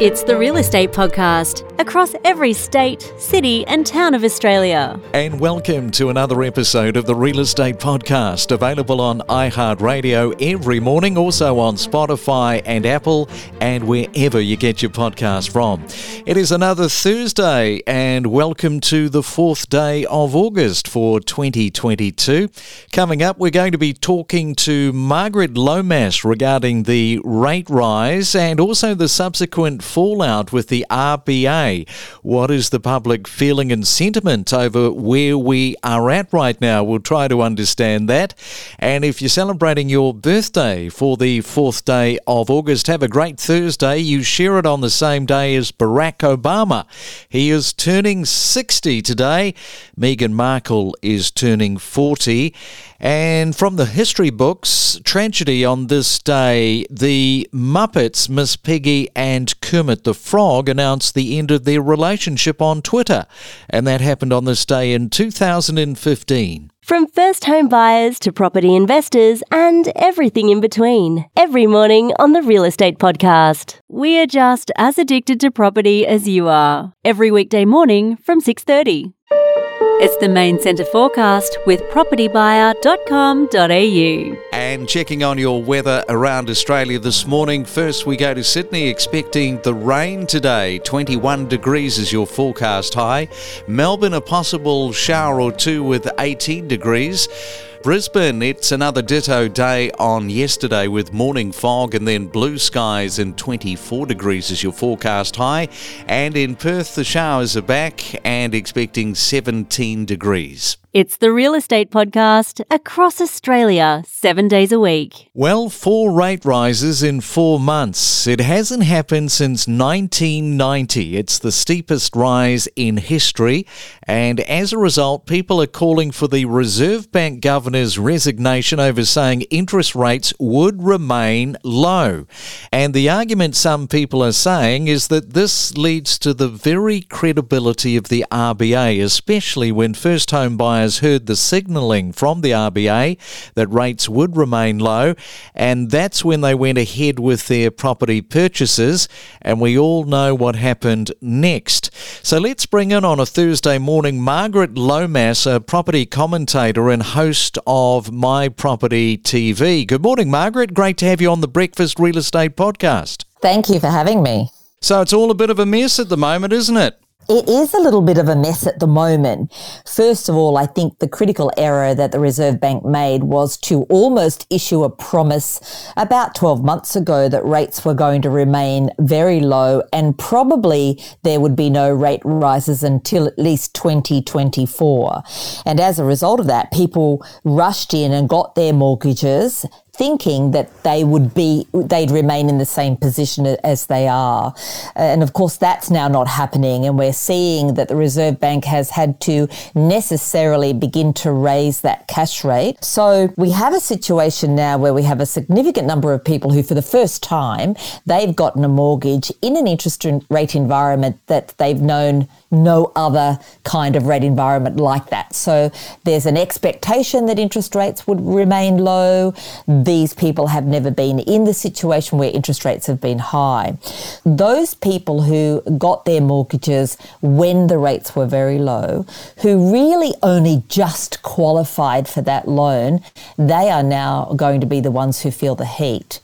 It's the Real Estate Podcast across every state, city, and town of Australia. And welcome to another episode of the Real Estate Podcast, available on iHeartRadio every morning, also on Spotify and Apple, and wherever you get your podcast from. It is another Thursday, and welcome to the fourth day of August for 2022. Coming up, we're going to be talking to Margaret Lomas regarding the rate rise and also the subsequent fallout with the RBA. What is the public feeling and sentiment over where we are at right now? We'll try to understand that. And if you're celebrating your birthday for the fourth day of August, have a great Thursday. You share it on the same day as Barack Obama. He is turning 60 today. Meghan Markle is turning 40. And from the history books, tragedy on this day, the Muppets, Miss Piggy and Kermit the Frog announced the end of their relationship on Twitter. And that happened on this day in 2015. From first home buyers to property investors and everything in between. Every morning on the Real Estate Podcast. We are just as addicted to property as you are. Every weekday morning from 6:30. It's the main centre forecast with propertybuyer.com.au. And checking on your weather around Australia this morning. First, we go to Sydney, expecting the rain today. 21 degrees is your forecast high. Melbourne, a possible shower or two with 18 degrees. Brisbane, it's another ditto day on yesterday with morning fog and then blue skies and 24 degrees is your forecast high. And in Perth, the showers are back and expecting 17 degrees. It's the Real Estate Podcast across Australia, seven days a week. Well, four rate rises in four months. It hasn't happened since 1990. It's the steepest rise in history. And as a result, people are calling for the Reserve Bank governor's resignation over saying interest rates would remain low. And the argument some people are saying is that this leads to the very credibility of the RBA, especially when first home buyers heard the signalling from the RBA that rates would remain low, and that's when they went ahead with their property purchases, and we all know what happened next. So let's bring in on a Thursday morning Margaret Lomas, a property commentator and host of My Property TV. Good morning, Margaret. Great to have you on the Breakfast Real Estate Podcast. Thank you for having me. So it's all a bit of a mess at the moment, isn't it? It is a little bit of a mess at the moment. First of all, I think the critical error that the Reserve Bank made was to almost issue a promise about 12 months ago that rates were going to remain very low and probably there would be no rate rises until at least 2024. And as a result of that, people rushed in and got their mortgages thinking that they would be they'd remain in the same position as they are. Uh, and of course that's now not happening. And we're seeing that the reserve bank has had to necessarily begin to raise that cash rate. So we have a situation now where we have a significant number of people who for the first time they've gotten a mortgage in an interest rate environment that they've known no other kind of rate environment like that. So there's an expectation that interest rates would remain low. These people have never been in the situation where interest rates have been high. Those people who got their mortgages when the rates were very low, who really only just qualified for that loan, they are now going to be the ones who feel the heat.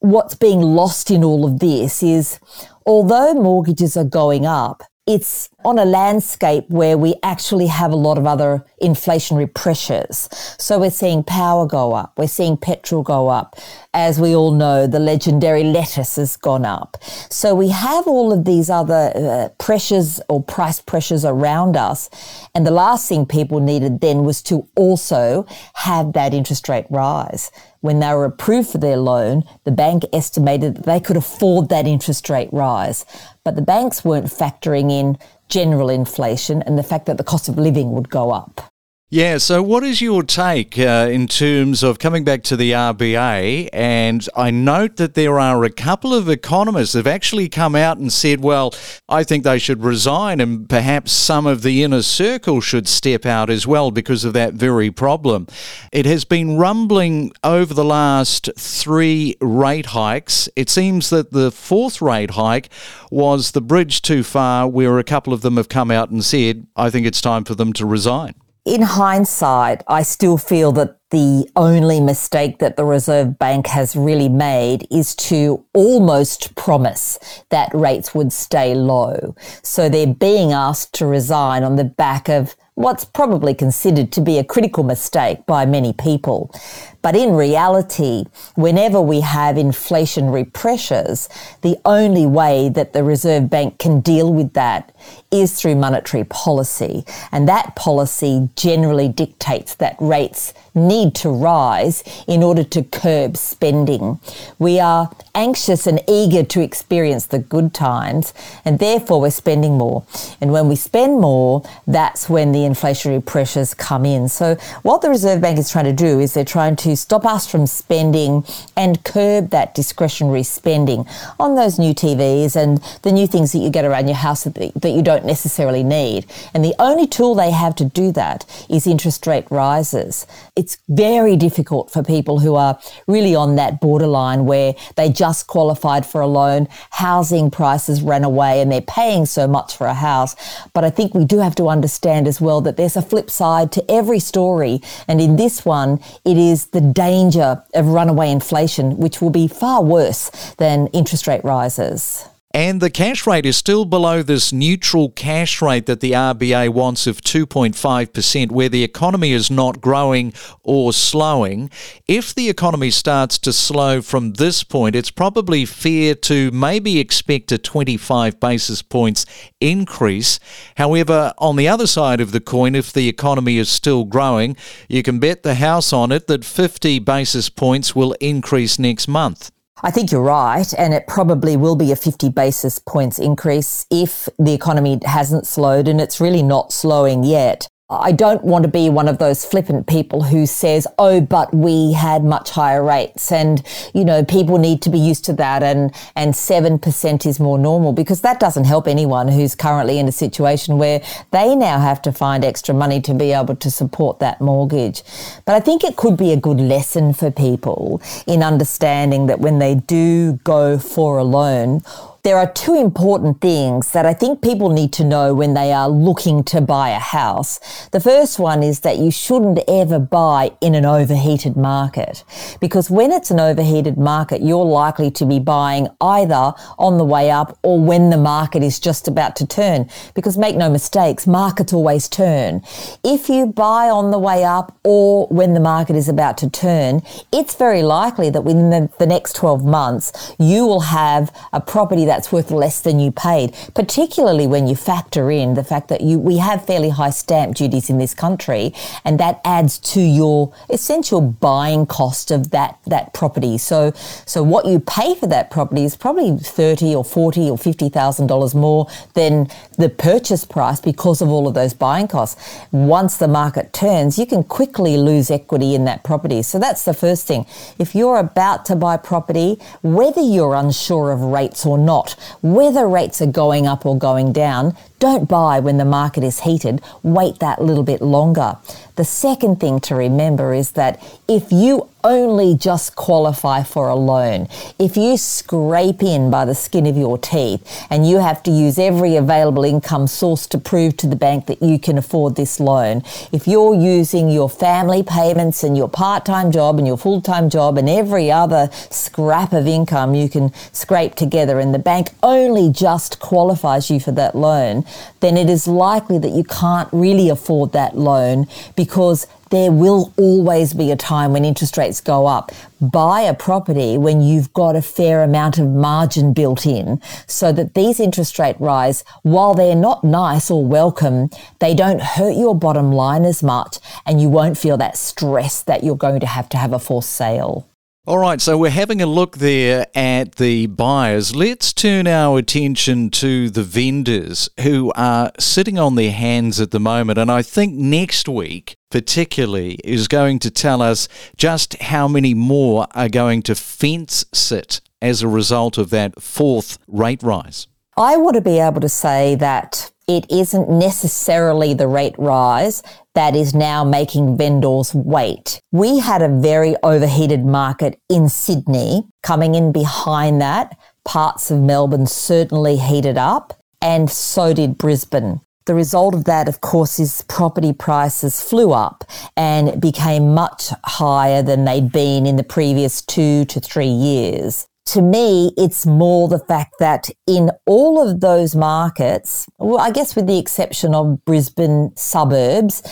What's being lost in all of this is although mortgages are going up, it's on a landscape where we actually have a lot of other inflationary pressures. So we're seeing power go up, we're seeing petrol go up. As we all know, the legendary lettuce has gone up. So we have all of these other uh, pressures or price pressures around us. And the last thing people needed then was to also have that interest rate rise when they were approved for their loan, the bank estimated that they could afford that interest rate rise. But the banks weren't factoring in general inflation and the fact that the cost of living would go up. Yeah, so what is your take uh, in terms of coming back to the RBA? And I note that there are a couple of economists that have actually come out and said, well, I think they should resign, and perhaps some of the inner circle should step out as well because of that very problem. It has been rumbling over the last three rate hikes. It seems that the fourth rate hike was the bridge too far, where a couple of them have come out and said, I think it's time for them to resign in hindsight, I still feel that the only mistake that the Reserve Bank has really made is to almost promise that rates would stay low. So they're being asked to resign on the back of what's probably considered to be a critical mistake by many people. But in reality, whenever we have inflationary pressures, the only way that the Reserve Bank can deal with that is through monetary policy. And that policy generally dictates that rates need to rise in order to curb spending. We are anxious and eager to experience the good times, and therefore we're spending more. And when we spend more, that's when the inflationary pressures come in. So, what the Reserve Bank is trying to do is they're trying to stop us from spending and curb that discretionary spending on those new TVs and the new things that you get around your house that you don't necessarily need. And the only tool they have to do that is interest rate rises. It's very difficult for people who are really on that borderline where they just qualified for a loan, housing prices ran away, and they're paying so much for a house. But I think we do have to understand as well that there's a flip side to every story. And in this one, it is the danger of runaway inflation, which will be far worse than interest rate rises. And the cash rate is still below this neutral cash rate that the RBA wants of 2.5%, where the economy is not growing or slowing. If the economy starts to slow from this point, it's probably fair to maybe expect a 25 basis points increase. However, on the other side of the coin, if the economy is still growing, you can bet the house on it that 50 basis points will increase next month. I think you're right, and it probably will be a 50 basis points increase if the economy hasn't slowed, and it's really not slowing yet. I don't want to be one of those flippant people who says, oh, but we had much higher rates and, you know, people need to be used to that and, and 7% is more normal because that doesn't help anyone who's currently in a situation where they now have to find extra money to be able to support that mortgage. But I think it could be a good lesson for people in understanding that when they do go for a loan, there are two important things that I think people need to know when they are looking to buy a house. The first one is that you shouldn't ever buy in an overheated market because when it's an overheated market, you're likely to be buying either on the way up or when the market is just about to turn. Because make no mistakes, markets always turn. If you buy on the way up or when the market is about to turn, it's very likely that within the, the next 12 months, you will have a property that that's worth less than you paid, particularly when you factor in the fact that you we have fairly high stamp duties in this country, and that adds to your essential buying cost of that that property. So so what you pay for that property is probably thirty or forty or fifty thousand dollars more than the purchase price because of all of those buying costs. Once the market turns, you can quickly lose equity in that property. So that's the first thing. If you're about to buy property, whether you're unsure of rates or not, not. Whether rates are going up or going down, don't buy when the market is heated. Wait that little bit longer. The second thing to remember is that if you only just qualify for a loan, if you scrape in by the skin of your teeth and you have to use every available income source to prove to the bank that you can afford this loan, if you're using your family payments and your part time job and your full time job and every other scrap of income you can scrape together and the bank only just qualifies you for that loan, then it is likely that you can't really afford that loan because there will always be a time when interest rates go up. Buy a property when you've got a fair amount of margin built in so that these interest rate rise, while they're not nice or welcome, they don't hurt your bottom line as much and you won't feel that stress that you're going to have to have a forced sale. All right, so we're having a look there at the buyers. Let's turn our attention to the vendors who are sitting on their hands at the moment. And I think next week, particularly, is going to tell us just how many more are going to fence sit as a result of that fourth rate rise. I want to be able to say that it isn't necessarily the rate rise that is now making vendors wait. We had a very overheated market in Sydney. Coming in behind that, parts of Melbourne certainly heated up, and so did Brisbane. The result of that, of course, is property prices flew up and became much higher than they'd been in the previous two to three years to me, it's more the fact that in all of those markets, well, I guess with the exception of Brisbane suburbs,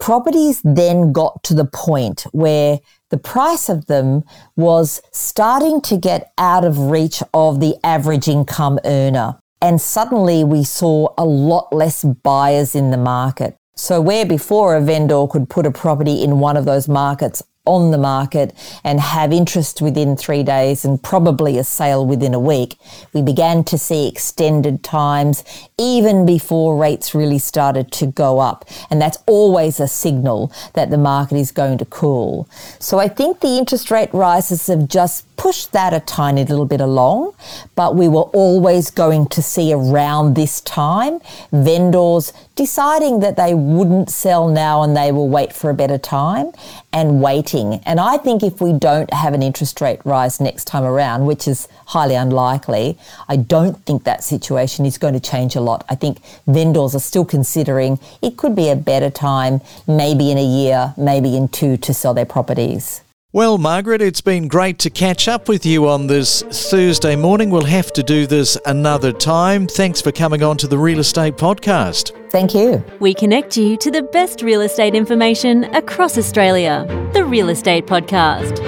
properties then got to the point where the price of them was starting to get out of reach of the average income earner. And suddenly we saw a lot less buyers in the market. So, where before a vendor could put a property in one of those markets on the market and have interest within three days and probably a sale within a week, we began to see extended times even before rates really started to go up. And that's always a signal that the market is going to cool. So I think the interest rate rises have just pushed that a tiny little bit along, but we were always going to see around this time vendors deciding that they wouldn't sell now and they will wait for a better time and And I think if we don't have an interest rate rise next time around, which is highly unlikely, I don't think that situation is going to change a lot. I think vendors are still considering it could be a better time, maybe in a year, maybe in two, to sell their properties. Well, Margaret, it's been great to catch up with you on this Thursday morning. We'll have to do this another time. Thanks for coming on to the Real Estate Podcast. Thank you. We connect you to the best real estate information across Australia. The Real Estate Podcast.